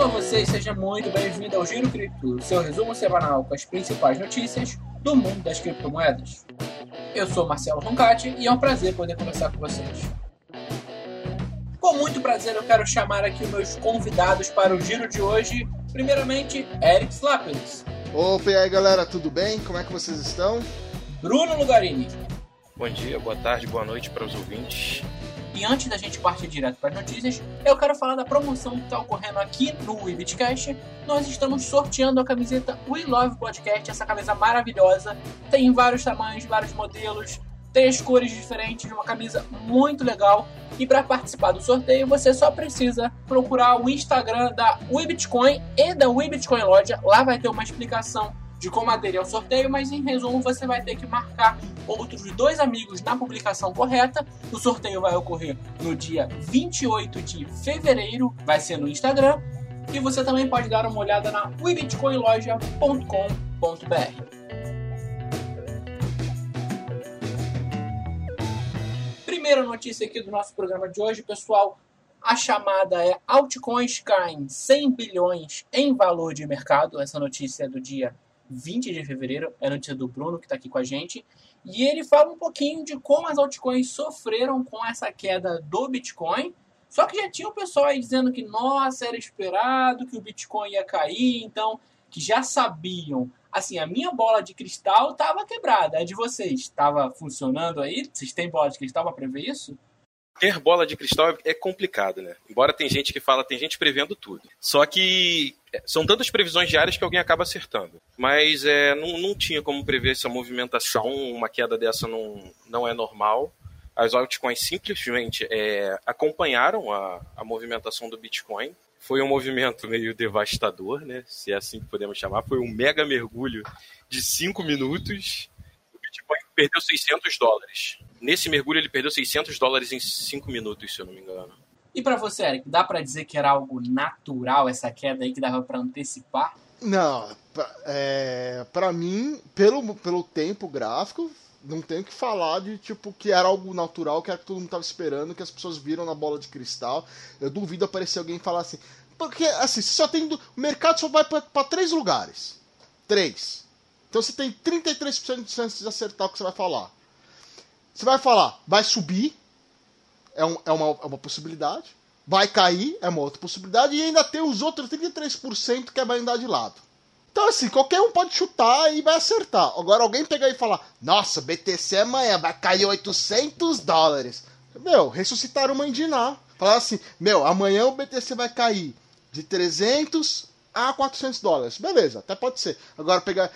Olá a vocês, seja muito bem-vindo ao Giro Cripto, seu resumo semanal com as principais notícias do mundo das criptomoedas. Eu sou Marcelo Roncati e é um prazer poder conversar com vocês. Com muito prazer eu quero chamar aqui os meus convidados para o giro de hoje. Primeiramente, Eric Slappers. Opa, e aí galera, tudo bem? Como é que vocês estão? Bruno Lugarini. Bom dia, boa tarde, boa noite para os ouvintes. E antes da gente partir direto para as notícias, eu quero falar da promoção que está ocorrendo aqui no Webitcast. Nós estamos sorteando a camiseta We Love Podcast, essa camisa maravilhosa. Tem vários tamanhos, vários modelos, três cores diferentes, uma camisa muito legal. E para participar do sorteio, você só precisa procurar o Instagram da WeBitcoin e da WeBitcoin Loja. Lá vai ter uma explicação de como aderir ao sorteio, mas em resumo você vai ter que marcar outros dois amigos na publicação correta. O sorteio vai ocorrer no dia 28 de fevereiro, vai ser no Instagram. E você também pode dar uma olhada na webitcoinloja.com.br. Primeira notícia aqui do nosso programa de hoje, pessoal. A chamada é altcoins caem 100 bilhões em valor de mercado. Essa notícia é do dia 20 de fevereiro, é notícia do Bruno que está aqui com a gente. E ele fala um pouquinho de como as altcoins sofreram com essa queda do Bitcoin. Só que já tinha o pessoal aí dizendo que, nossa, era esperado que o Bitcoin ia cair, então, que já sabiam. Assim, a minha bola de cristal estava quebrada. A de vocês estava funcionando aí? Vocês têm bola de cristal para prever isso? Ter bola de cristal é complicado, né? Embora tem gente que fala, tem gente prevendo tudo. Só que é, são tantas previsões diárias que alguém acaba acertando. Mas é, não, não tinha como prever essa movimentação, uma queda dessa não, não é normal. As altcoins simplesmente é, acompanharam a, a movimentação do Bitcoin. Foi um movimento meio devastador, né? Se é assim que podemos chamar. Foi um mega mergulho de 5 minutos. O Bitcoin perdeu 600 dólares. Nesse mergulho ele perdeu 600 dólares em 5 minutos, se eu não me engano. E para você, Eric, dá para dizer que era algo natural essa queda aí que dava para antecipar? Não, é, para mim, pelo, pelo tempo gráfico, não tenho que falar de tipo que era algo natural, que era que todo mundo tava esperando, que as pessoas viram na bola de cristal. Eu duvido aparecer alguém e falar assim, porque assim, só tem o mercado só vai para três lugares. Três. Então você tem 33% de chance de acertar o que você vai falar. Você vai falar, vai subir, é, um, é, uma, é uma possibilidade. Vai cair, é uma outra possibilidade. E ainda tem os outros 33% que vai andar de lado. Então, assim, qualquer um pode chutar e vai acertar. Agora, alguém pegar e falar: Nossa, BTC amanhã vai cair 800 dólares. Meu, ressuscitaram o Mandiná. Falar assim: Meu, amanhã o BTC vai cair de 300 a 400 dólares. Beleza, até pode ser. Agora pegar.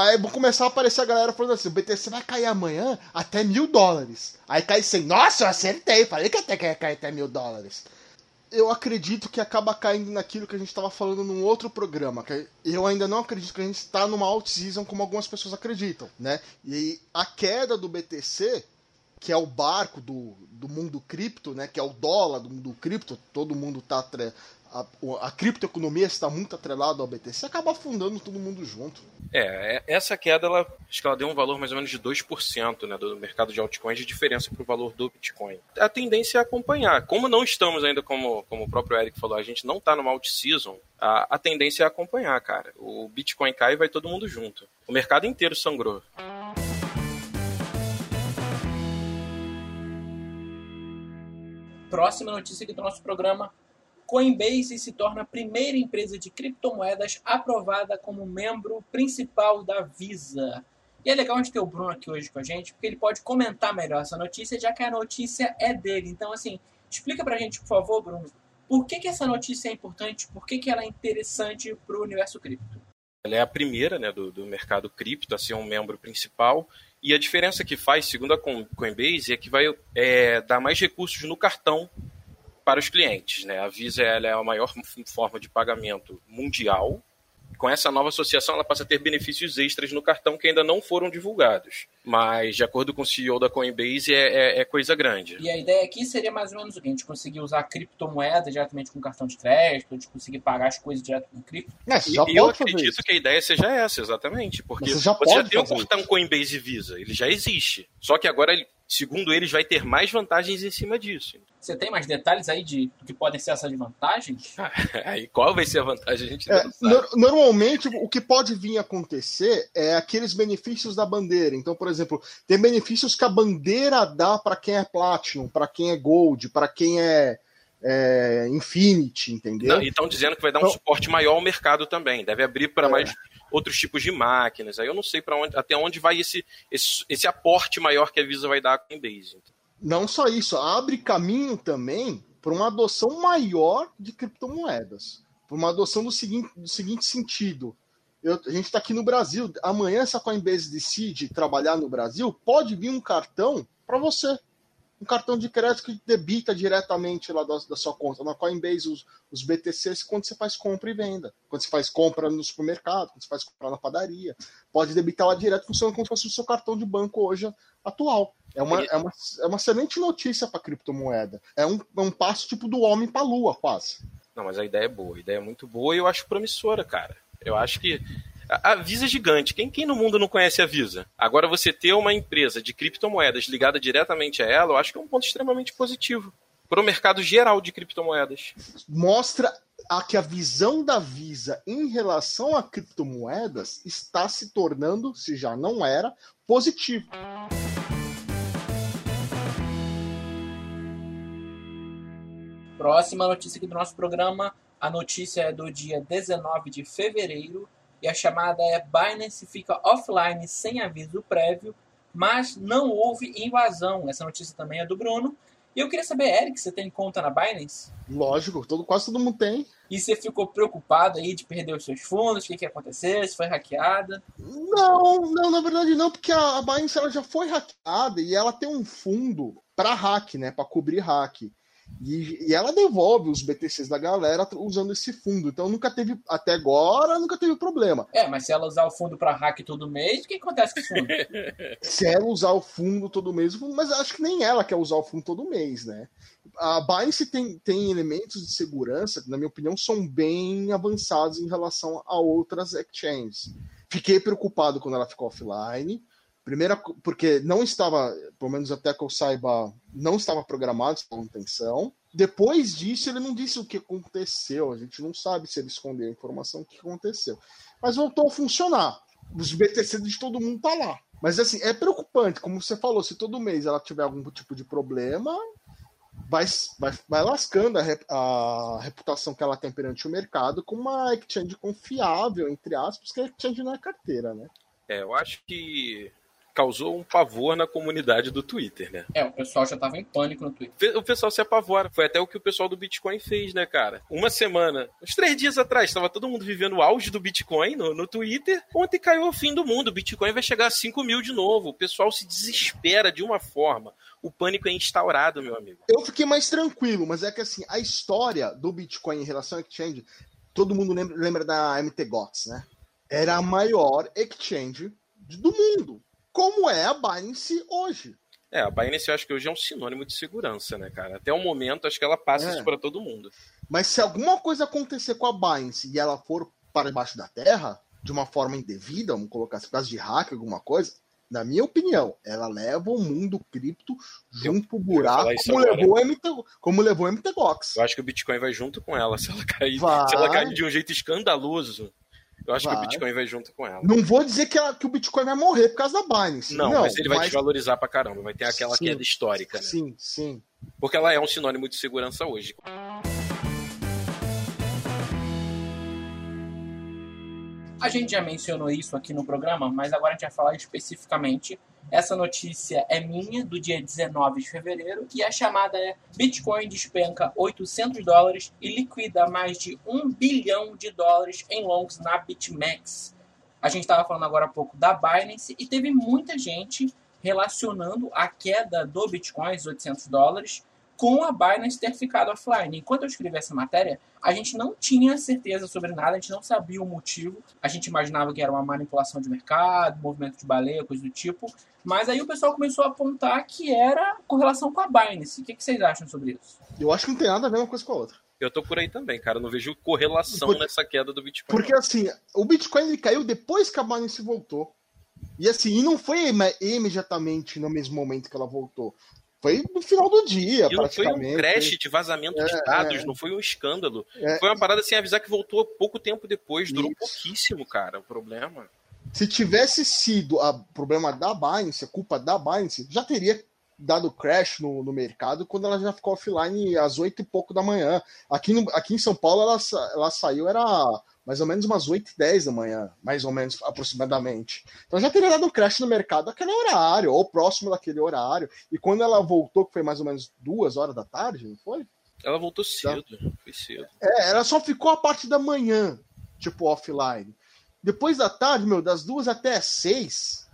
Aí vou começar a aparecer a galera falando assim: o BTC vai cair amanhã até mil dólares. Aí cai 100. Nossa, eu acertei. Falei que até ia cair até mil dólares. Eu acredito que acaba caindo naquilo que a gente estava falando num outro programa. Que eu ainda não acredito que a gente está numa alt-season como algumas pessoas acreditam, né? E a queda do BTC, que é o barco do, do mundo cripto, né? Que é o dólar do mundo cripto, todo mundo está a, a criptoeconomia está muito atrelada ao BTC, acaba afundando todo mundo junto. É, é, essa queda, ela, acho que ela deu um valor mais ou menos de 2% né, do mercado de altcoins de diferença para o valor do Bitcoin. A tendência é acompanhar. Como não estamos ainda, como, como o próprio Eric falou, a gente não está numa alt-season, a, a tendência é acompanhar, cara. O Bitcoin cai e vai todo mundo junto. O mercado inteiro sangrou. Próxima notícia aqui do nosso programa Coinbase se torna a primeira empresa de criptomoedas aprovada como membro principal da Visa. E é legal a gente ter o Bruno aqui hoje com a gente, porque ele pode comentar melhor essa notícia, já que a notícia é dele. Então, assim, explica pra gente, por favor, Bruno, por que, que essa notícia é importante, por que, que ela é interessante para o universo cripto? Ela é a primeira né, do, do mercado cripto a ser um membro principal, e a diferença que faz, segundo a Coinbase, é que vai é, dar mais recursos no cartão para os clientes. Né? A Visa ela é a maior forma de pagamento mundial. Com essa nova associação, ela passa a ter benefícios extras no cartão que ainda não foram divulgados. Mas, de acordo com o CEO da Coinbase, é, é, é coisa grande. E a ideia aqui seria mais ou menos o que? A gente conseguir usar criptomoeda diretamente com cartão de crédito, a gente conseguir pagar as coisas direto com cripto. É, e eu acredito que a ideia seja essa, exatamente. Porque você já, você já tem um cartão Coinbase Visa, ele já existe. Só que agora, segundo eles, vai ter mais vantagens em cima disso. Você tem mais detalhes aí de do que podem ser essas vantagens? aí qual vai ser a vantagem? A gente é, no, normalmente, o que pode vir a acontecer é aqueles benefícios da bandeira. Então, por exemplo, tem benefícios que a bandeira dá para quem é Platinum, para quem é Gold, para quem é, é, Infinity, entendeu? e estão dizendo que vai dar um então, suporte maior ao mercado também. Deve abrir para é. mais outros tipos de máquinas. Aí eu não sei para onde, até onde vai esse, esse, esse aporte maior que a Visa vai dar à Coinbase. Não só isso, abre caminho também para uma adoção maior de criptomoedas. Para uma adoção do seguinte, do seguinte sentido. Eu, a gente está aqui no Brasil. Amanhã, se a Coinbase decide trabalhar no Brasil, pode vir um cartão para você um cartão de crédito que debita diretamente lá da, da sua conta. Na Coinbase, os, os, BTCs, quando você faz compra e venda. Quando você faz compra no supermercado, quando você faz compra na padaria. Pode debitar lá direto, funciona como se fosse o seu cartão de banco hoje atual. É uma, é uma, é uma excelente notícia para criptomoeda. É um, é um passo tipo do homem para a lua, quase. Não, mas a ideia é boa. A ideia é muito boa e eu acho promissora, cara. Eu acho que a Visa é gigante. Quem, quem no mundo não conhece a Visa? Agora, você ter uma empresa de criptomoedas ligada diretamente a ela, eu acho que é um ponto extremamente positivo para o mercado geral de criptomoedas. Mostra a que a visão da Visa em relação a criptomoedas está se tornando, se já não era, positivo. Próxima notícia aqui do nosso programa. A notícia é do dia 19 de fevereiro e a chamada é Binance fica offline sem aviso prévio, mas não houve invasão. Essa notícia também é do Bruno. E eu queria saber, Eric, você tem conta na Binance? Lógico, todo, quase todo mundo tem. E você ficou preocupado aí de perder os seus fundos? O que, que ia acontecer? Se foi hackeada? Não, não, na verdade não, porque a, a Binance ela já foi hackeada e ela tem um fundo para hack, né, para cobrir hack. E, e, ela devolve os BTCs da galera usando esse fundo. Então nunca teve, até agora, nunca teve problema. É, mas se ela usar o fundo para hack todo mês, o que acontece com o fundo? se ela usar o fundo todo mês, mas acho que nem ela quer usar o fundo todo mês, né? A Binance tem, tem elementos de segurança que, na minha opinião, são bem avançados em relação a outras exchanges. Fiquei preocupado quando ela ficou offline. Primeira, porque não estava, pelo menos até que eu saiba, não estava programado essa manutenção. Depois disso, ele não disse o que aconteceu. A gente não sabe se ele escondeu a informação, o que aconteceu. Mas voltou a funcionar. Os BTC de todo mundo tá lá. Mas assim, é preocupante, como você falou, se todo mês ela tiver algum tipo de problema, vai, vai, vai lascando a, rep, a reputação que ela tem perante o mercado com uma exchange confiável, entre aspas, que a exchange não é carteira, né? É, eu acho que causou um pavor na comunidade do Twitter, né? É, o pessoal já tava em pânico no Twitter. O pessoal se apavora. Foi até o que o pessoal do Bitcoin fez, né, cara? Uma semana, uns três dias atrás, estava todo mundo vivendo o auge do Bitcoin no, no Twitter. Ontem caiu o fim do mundo. O Bitcoin vai chegar a 5 mil de novo. O pessoal se desespera de uma forma. O pânico é instaurado, meu amigo. Eu fiquei mais tranquilo, mas é que assim, a história do Bitcoin em relação ao exchange, todo mundo lembra, lembra da MTGOX, né? Era a maior exchange do mundo como é a Binance hoje. É, a Binance eu acho que hoje é um sinônimo de segurança, né, cara? Até o momento, acho que ela passa é. isso para todo mundo. Mas se alguma coisa acontecer com a Binance e ela for para debaixo da terra, de uma forma indevida, vamos colocar assim, por causa de hack, alguma coisa, na minha opinião, ela leva o mundo cripto junto eu, pro buraco, como levou, MT, como levou o MTGOX. Eu acho que o Bitcoin vai junto com ela, se ela cair, vai. se ela cair de um jeito escandaloso eu acho vai. que o Bitcoin vai junto com ela. Não vou dizer que, ela, que o Bitcoin vai morrer por causa da Binance. Não, não mas ele vai mas... desvalorizar pra caramba. Vai ter aquela sim, queda histórica, né? Sim, sim. Porque ela é um sinônimo de segurança hoje. A gente já mencionou isso aqui no programa, mas agora a gente vai falar especificamente essa notícia é minha, do dia 19 de fevereiro, e a chamada é Bitcoin despenca 800 dólares e liquida mais de 1 bilhão de dólares em longs na BitMEX. A gente estava falando agora há pouco da Binance e teve muita gente relacionando a queda do Bitcoin, 800 dólares, com a Binance ter ficado offline. Enquanto eu escrevi essa matéria, a gente não tinha certeza sobre nada, a gente não sabia o motivo. A gente imaginava que era uma manipulação de mercado, movimento de baleia, coisa do tipo. Mas aí o pessoal começou a apontar que era correlação com a Binance. O que, vocês acham sobre isso? Eu acho que não tem nada a ver uma coisa com a outra. Eu tô por aí também, cara. não vejo correlação porque, nessa queda do Bitcoin. Porque assim, o Bitcoin ele caiu depois que a Binance voltou. E assim, e não foi imediatamente no mesmo momento que ela voltou Foi no final do dia, E não foi praticamente. um crash de vazamento de É, dados, é. não foi um escândalo. É. Foi uma parada sem avisar que voltou pouco tempo depois, durou Isso. pouquíssimo, cara, o problema. Se tivesse sido o problema da Binance, a culpa da Binance, já teria dado crash no, no mercado quando ela já ficou offline às oito e pouco da manhã. Aqui, no- aqui em São Paulo ela, ela saiu, era mais ou menos umas 8 e 10 da manhã, mais ou menos, aproximadamente. Então já teria dado um crash no mercado naquele horário, ou próximo daquele horário. E quando ela voltou, que foi mais ou menos duas horas da tarde, não foi? Ela voltou cedo, foi cedo. É, ela só ficou a parte da manhã, tipo, offline. Depois da tarde, meu, das duas até as seis,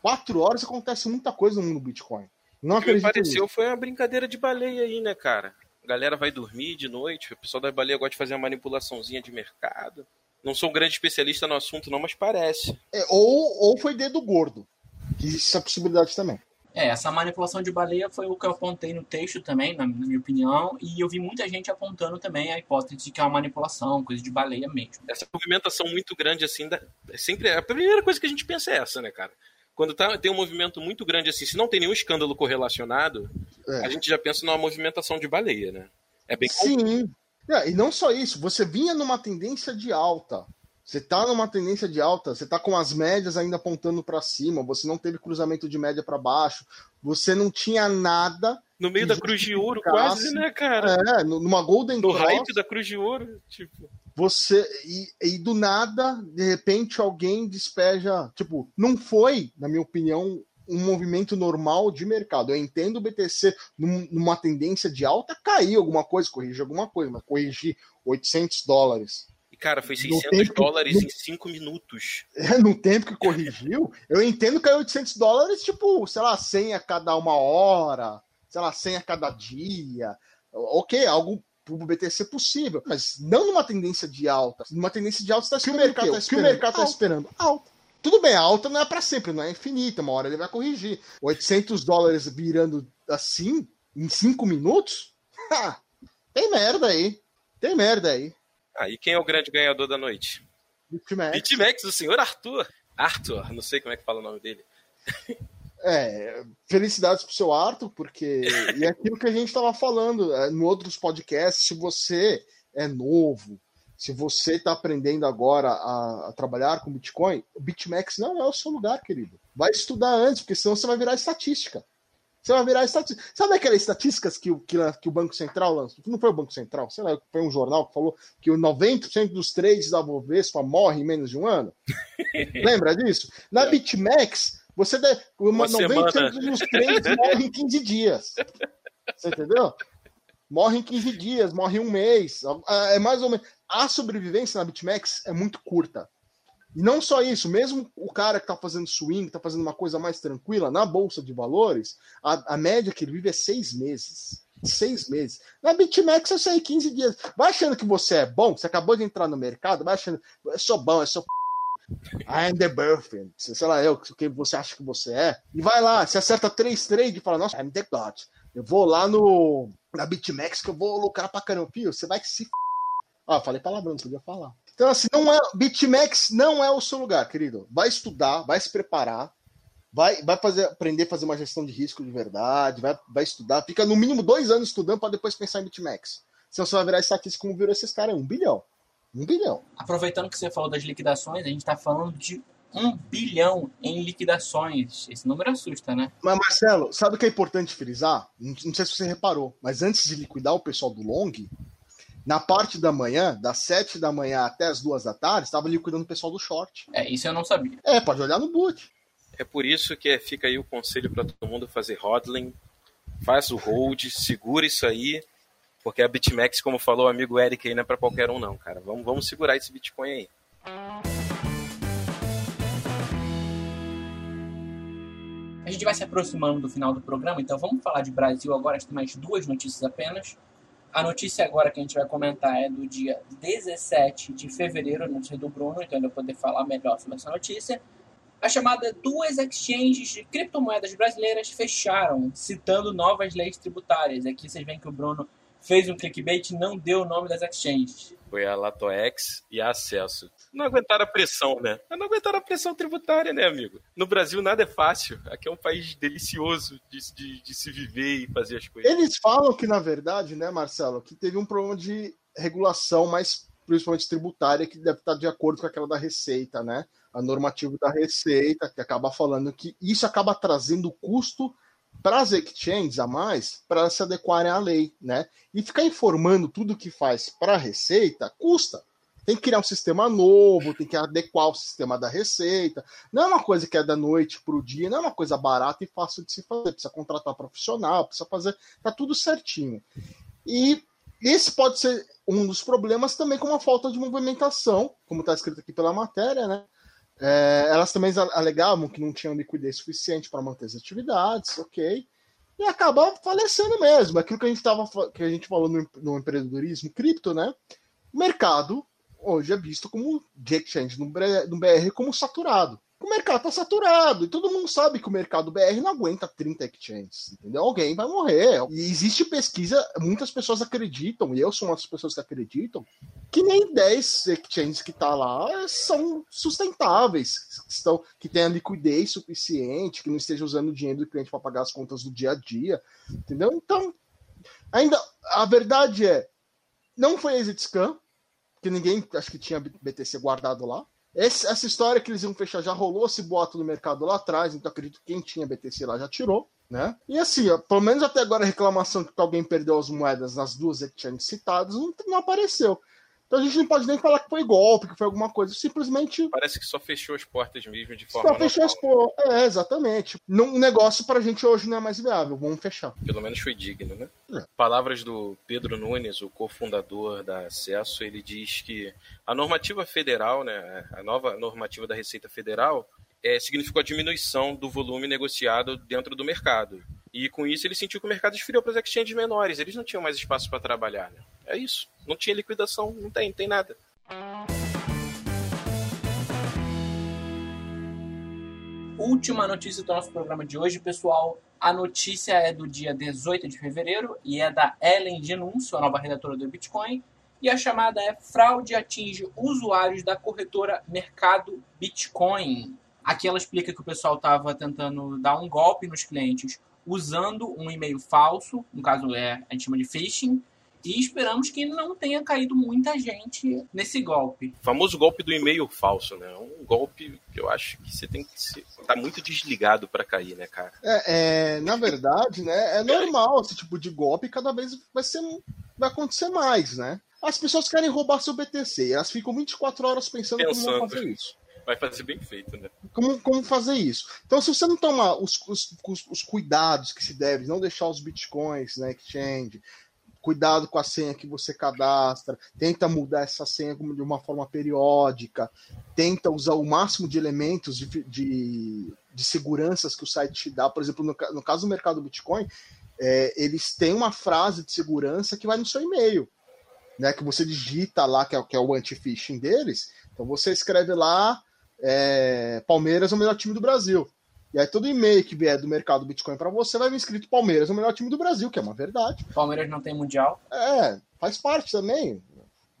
quatro horas, acontece muita coisa no mundo do Bitcoin. Não O que me pareceu foi uma brincadeira de baleia aí, né, cara? A galera vai dormir de noite, o pessoal da baleia gosta de fazer uma manipulaçãozinha de mercado. Não sou um grande especialista no assunto, não, mas parece. É, ou, ou foi dedo gordo. Que existe essa possibilidade também. É, essa manipulação de baleia foi o que eu apontei no texto também, na, na minha opinião, e eu vi muita gente apontando também a hipótese de que é uma manipulação, coisa de baleia mesmo. Essa movimentação muito grande assim, da- é sempre a primeira coisa que a gente pensa é essa, né, cara? Quando tá, tem um movimento muito grande assim, se não tem nenhum escândalo correlacionado, É. a gente já pensa numa movimentação de baleia, né? É bem comum. Sim. É, e não só isso, você vinha numa tendência de alta. Você tá numa tendência de alta, você tá com as médias ainda apontando para cima, você não teve cruzamento de média para baixo, você não tinha nada. No meio da Cruz de Ouro, quase, né, cara? É, numa Golden No Cross. hype da Cruz de Ouro, tipo. Você e, e do nada, de repente, alguém despeja. Tipo, não foi, na minha opinião, um movimento normal de mercado. Eu entendo o BTC num- numa tendência de alta cair alguma coisa, corrigir alguma coisa, mas corrigir 800 dólares. E, cara, foi No 600 tempo- dólares no- em 5 minutos. É, no tempo que corrigiu, eu entendo que é 800 dólares, tipo, sei lá, 100 a cada uma hora, sei lá, 100 a cada dia. Ok, algo pro BTC possível, mas não numa tendência de alta. Numa tendência de alta, você tá esperando o mercado, tá esperando? O mercado tá esperando alta. Tudo bem, a alta não é para sempre, não é infinita, uma hora ele vai corrigir. 800 dólares virando assim, em 5 minutos? Ha, tem merda aí. Tem merda aí. Ah, e quem é o grande ganhador da noite? BitMEX. BitMEX, o senhor Arthur. Arthur, não sei como é que fala o nome dele. É, felicidades pro seu Arthur, porque e é aquilo que a gente estava falando é, em outros podcasts, se você é novo, se você está aprendendo agora a, a trabalhar com Bitcoin, o BitMEX não é o seu lugar, querido. Vai estudar antes, porque senão você vai virar estatística. Você vai virar estatística. Sabe aquelas estatísticas que, o- que, que o Banco Central lançou? Não foi o Banco Central, sei lá, foi um jornal que falou que o 90% dos trades da Bovespa morrem em menos de um ano? Lembra disso? Na É. BitMEX, você deve, Uma 90% semana. dos trades morrem em 15 dias. Você entendeu? Morre em 15 dias, morre em um mês. É mais ou menos. A sobrevivência na BitMEX é muito curta. E não só isso, mesmo o cara que está fazendo swing, está fazendo uma coisa mais tranquila na bolsa de valores, a, a média que ele vive é seis meses. Seis meses. Na BitMEX eu sei 15 dias. Vai achando que você é bom, você acabou de entrar no mercado, vai achando, eu sou bom, eu sou I am the birthday. Sei lá, eu, o que você acha que você é. E vai lá, você acerta três trades e fala, nossa, I'm the God. Eu vou lá no na BitMEX que eu vou lucrar pra caramba. Você vai se f... Ah, falei palavrão, não podia falar. Então, assim, não é, BitMEX não é o seu lugar, querido. Vai estudar, vai se preparar, vai, vai fazer, aprender a fazer uma gestão de risco de verdade, vai, vai estudar. Fica no mínimo dois anos estudando para depois pensar em BitMEX. Senão você vai virar estatística como virou esses caras, um bilhão. Um bilhão. Aproveitando que você falou das liquidações, a gente está falando de um bilhão em liquidações. Esse número assusta, né? Mas, Marcelo, sabe o que é importante frisar? Não, não sei se você reparou, mas antes de liquidar o pessoal do Long, na parte da manhã, das 7 da manhã até as 2 da tarde, estava liquidando o pessoal do short. É, isso eu não sabia. É, pode olhar no boot. É por isso que fica aí o conselho para todo mundo fazer hodling, faz o hold, segura isso aí, porque a BitMEX, como falou o amigo Eric, aí não é para qualquer um não, cara. Vamos, vamos segurar esse Bitcoin aí. A gente vai se aproximando do final do programa, então vamos falar de Brasil agora. A gente tem mais duas notícias apenas. A notícia agora que a gente vai comentar é do dia 17 de fevereiro, notícia do Bruno, então ele vai poder falar melhor sobre essa notícia. A chamada duas exchanges de criptomoedas brasileiras fecharam, citando novas leis tributárias. Aqui vocês veem que o Bruno fez um clickbait e não deu o nome das exchanges. Foi a Latoex e a Acesso. Não aguentaram a pressão, né? Não aguentaram a pressão tributária, né, amigo? No Brasil nada é fácil. Aqui é um país delicioso de, de, de se viver e fazer as coisas. Eles falam que, na verdade, né, Marcelo, que teve um problema de regulação mais principalmente tributária, que deve estar de acordo com aquela da Receita, né? A normativa da Receita, que acaba falando que isso acaba trazendo custo para as exchanges a mais para se adequarem à lei, né? E ficar informando tudo que faz para a Receita custa. Tem que criar um sistema novo, tem que adequar o sistema da Receita. Não é uma coisa que é da noite para o dia, não é uma coisa barata e fácil de se fazer. Precisa contratar profissional, precisa fazer. Tá tudo certinho. E esse pode ser um dos problemas também com uma falta de movimentação, como está escrito aqui pela matéria, né? É, elas também alegavam que não tinham liquidez suficiente para manter as atividades, ok. E acaba falecendo mesmo. Aquilo que a gente, tava, que a gente falou no, no empreendedorismo cripto, né? O mercado hoje é visto como de exchange no BR como saturado o mercado está saturado. E todo mundo sabe que o mercado BR não aguenta 30 exchanges, entendeu? Alguém vai morrer. E existe pesquisa, muitas pessoas acreditam, e eu sou uma das pessoas que acreditam, que nem 10 exchanges que tá lá são sustentáveis, que, estão, que tenham liquidez suficiente, que não esteja usando o dinheiro do cliente para pagar as contas do dia a dia, entendeu? Então, ainda, a verdade é, não foi exit scam, que ninguém acho que tinha BTC guardado lá. Esse, essa história que eles iam fechar já rolou esse boato no mercado lá atrás, então acredito que quem tinha BTC lá já tirou, né? E assim, ó, pelo menos até agora a reclamação que alguém perdeu as moedas nas duas exchanges citadas não, não apareceu. Então a gente não pode nem falar que foi golpe, que foi alguma coisa. Simplesmente. Parece que só fechou as portas mesmo de forma. Só fechou as portas. É, exatamente. Um negócio pra gente hoje não é mais viável. Vamos fechar. Pelo menos foi digno, né? É. Palavras do Pedro Nunes, o cofundador da Acesso, ele diz que a normativa federal, né, a nova normativa da Receita Federal, é, significou a diminuição do volume negociado dentro do mercado. E com isso ele sentiu que o mercado esfriou para os exchanges menores. Eles não tinham mais espaço para trabalhar. Né? É isso. Não tinha liquidação, não tem, não tem nada. Última notícia do nosso programa de hoje, pessoal. A notícia é do dia 18 de fevereiro e é da Ellen Denúncio, a nova redatora do Bitcoin. E a chamada é Fraude atinge usuários da corretora Mercado Bitcoin. Aqui ela explica que o pessoal estava tentando dar um golpe nos clientes usando um e-mail falso, no caso é a gente chama de phishing, e esperamos que não tenha caído muita gente nesse golpe. O famoso golpe do e-mail falso, né? Um golpe que eu acho que você tem que estar tá muito desligado para cair, né, cara? É, é, na verdade, né? É normal esse tipo de golpe, cada vez vai ser vai acontecer mais, né? As pessoas querem roubar seu BTC, elas ficam 24 horas pensando, pensando. como vão fazer isso vai fazer bem feito, né? Como, como fazer isso? Então, se você não tomar os, os, os, os cuidados que se deve, não deixar os bitcoins na exchange, cuidado com a senha que você cadastra, tenta mudar essa senha de uma forma periódica, tenta usar o máximo de elementos de, de, de seguranças que o site te dá. Por exemplo, no, no caso do mercado Bitcoin, é, eles têm uma frase de segurança que vai no seu e-mail. Né, que você digita lá, que é, que é o anti-phishing deles. Então você escreve lá é, Palmeiras é o melhor time do Brasil. E aí todo e-mail que vier do mercado Bitcoin para você vai vir escrito Palmeiras é o melhor time do Brasil, que é uma verdade. Palmeiras não tem mundial. É, faz parte também.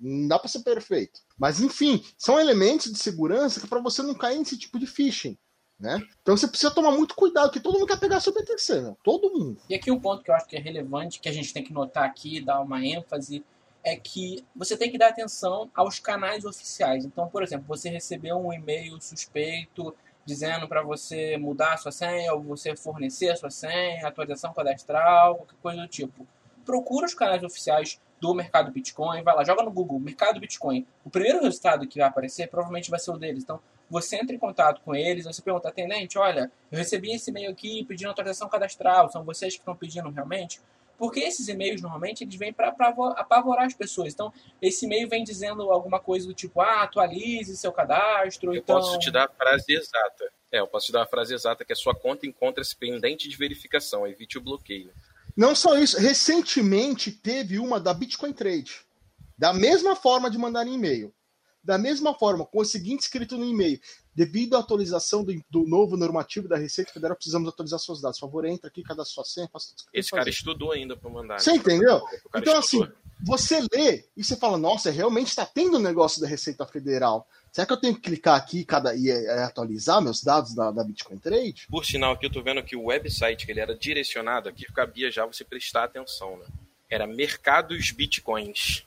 Não dá para ser perfeito. Mas enfim, são elementos de segurança que para você não cair nesse tipo de phishing. Né? Então você precisa tomar muito cuidado, que todo mundo quer pegar seu BTC, né? todo mundo. E aqui um ponto que eu acho que é relevante, que a gente tem que notar aqui, dar uma ênfase, é que você tem que dar atenção aos canais oficiais. Então, por exemplo, você recebeu um e-mail suspeito dizendo para você mudar a sua senha ou você fornecer a sua senha, atualização cadastral, qualquer coisa do tipo. Procura os canais oficiais do mercado Bitcoin, vai lá, joga no Google, mercado Bitcoin. O primeiro resultado que vai aparecer provavelmente vai ser o deles. Então, você entra em contato com eles, você pergunta, atendente, olha, eu recebi esse e-mail aqui pedindo atualização cadastral, são vocês que estão pedindo realmente? Porque esses e-mails normalmente eles vêm para apavorar as pessoas. Então, esse e-mail vem dizendo alguma coisa do tipo, ah, atualize seu cadastro. Eu então... posso te dar a frase exata. É, eu posso te dar a frase exata que a sua conta encontra-se pendente de verificação, evite o bloqueio. Não só isso, recentemente teve uma da Bitcoin Trade. Da mesma forma de mandar e-mail. Da mesma forma, com o seguinte escrito no e-mail: Devido à atualização do, do, novo normativo da Receita Federal, precisamos atualizar seus dados. Por favor, entra aqui, cadastre sua senha, faça tudo Esse cara estudou ainda para mandar. Você entendeu? Então, assim, estudou. assim, você lê e você fala, nossa, realmente está tendo um negócio da Receita Federal. Será que eu tenho que clicar aqui cada, e atualizar meus dados da, da Bitcoin Trade? Por sinal, aqui eu tô vendo que o website que ele era direcionado, aqui cabia já você prestar atenção, né? Era mercadosbitcoins.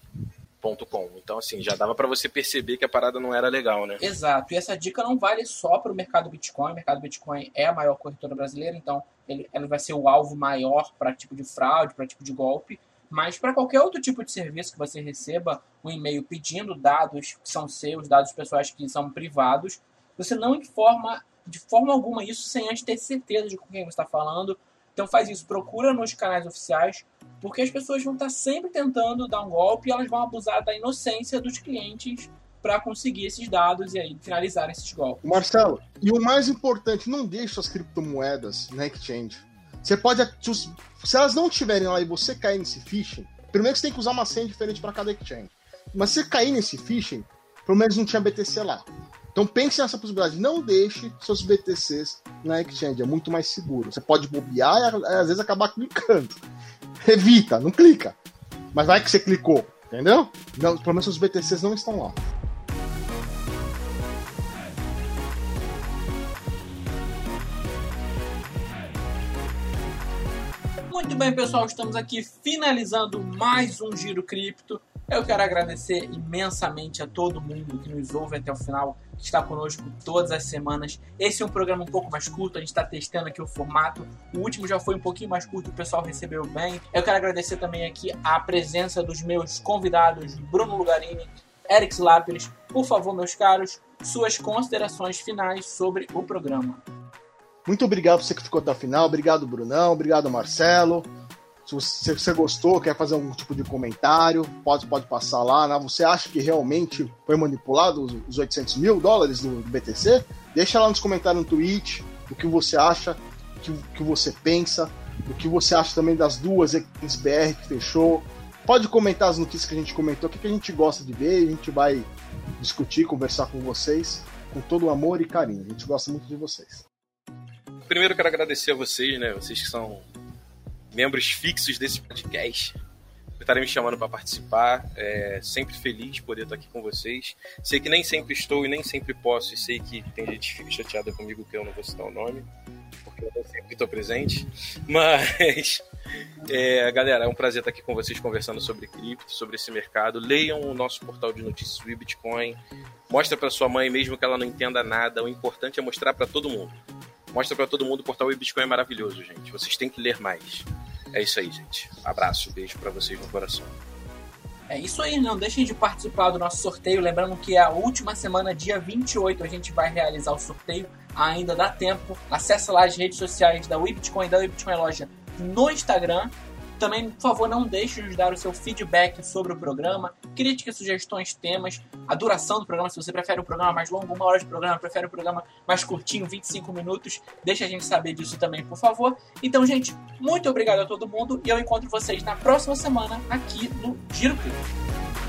Então, assim, já dava para você perceber que a parada não era legal, né? Exato. E essa dica não vale só para o mercado Bitcoin. O mercado Bitcoin é a maior corretora brasileira, então ele, ele vai ser o alvo maior para tipo de fraude, para tipo de golpe. Mas para qualquer outro tipo de serviço que você receba um e-mail pedindo dados que são seus, dados pessoais que são privados, você não informa de forma alguma isso sem antes ter certeza de com quem você está falando. Então faz isso, procura nos canais oficiais, porque as pessoas vão estar sempre tentando dar um golpe e elas vão abusar da inocência dos clientes para conseguir esses dados e aí finalizar esses golpes. Marcelo, e o mais importante, não deixe suas criptomoedas na exchange. Você pode. Se elas não estiverem lá e você cair nesse phishing, primeiro você tem que usar uma senha diferente para cada exchange. Mas se você cair nesse phishing, pelo menos não tinha BTC lá. Então pense nessa possibilidade. Não deixe seus BTCs na exchange. É muito mais seguro. Você pode bobear e às vezes acabar clicando. Evita, não clica. Mas vai que você clicou, entendeu? Não, pelo menos seus BTCs não estão lá. Muito bem, pessoal, estamos aqui finalizando mais um Giro Cripto. Eu quero agradecer imensamente a todo mundo que nos ouve até o final, que está conosco todas as semanas. Esse é um programa um pouco mais curto, a gente está testando aqui o formato. O último já foi um pouquinho mais curto, o pessoal recebeu bem. Eu quero agradecer também aqui a presença dos meus convidados, Bruno Lugarini, Eric Lápis. Por favor, meus caros, suas considerações finais sobre o programa. Muito obrigado você que ficou até o final. Obrigado, Brunão. Obrigado, Marcelo. Se você, se você gostou, quer fazer algum tipo de comentário, pode, pode passar lá. Né? Você acha que realmente foi manipulado os, os 800 mil dólares do, BTC? Deixa lá nos comentários no Twitch o que você acha, o que, que você pensa, o que você acha também das duas equipes BR que fechou. Pode comentar as notícias que a gente comentou, o que, que a gente gosta de ver, a gente vai discutir, conversar com vocês com todo o amor e carinho. A gente gosta muito de vocês primeiro quero agradecer a vocês, né? Vocês que são membros fixos desse podcast estarem me chamando para participar. É sempre feliz de poder estar aqui com vocês. Sei que nem sempre estou e nem sempre posso, e sei que tem gente que fica chateada comigo que eu não vou citar o nome, porque eu sempre estou presente. Mas, é, galera, é um prazer estar aqui com vocês conversando sobre cripto, sobre esse mercado. Leiam o nosso portal de notícias do Bitcoin. Mostra para sua mãe, mesmo que ela não entenda nada. O importante é mostrar para todo mundo. Mostra para todo mundo o portal Bitcoin é maravilhoso, gente. Vocês têm que ler mais. É isso aí, gente. Abraço, beijo para vocês no coração. É isso aí, não deixem de participar do nosso sorteio. Lembrando que é a última semana, dia 28, a gente vai realizar o sorteio. Ainda dá tempo. Acesse lá as redes sociais da Bitcoin, da Bitcoin Loja no Instagram também, por favor, não deixe de nos dar o seu feedback sobre o programa, críticas, sugestões, temas, a duração do programa, se você prefere um programa mais longo, uma hora de programa, prefere um programa mais curtinho, 25 minutos, deixe a gente saber disso também, por favor. Então, gente, muito obrigado a todo mundo e eu encontro vocês na próxima semana aqui no Giro Cripto.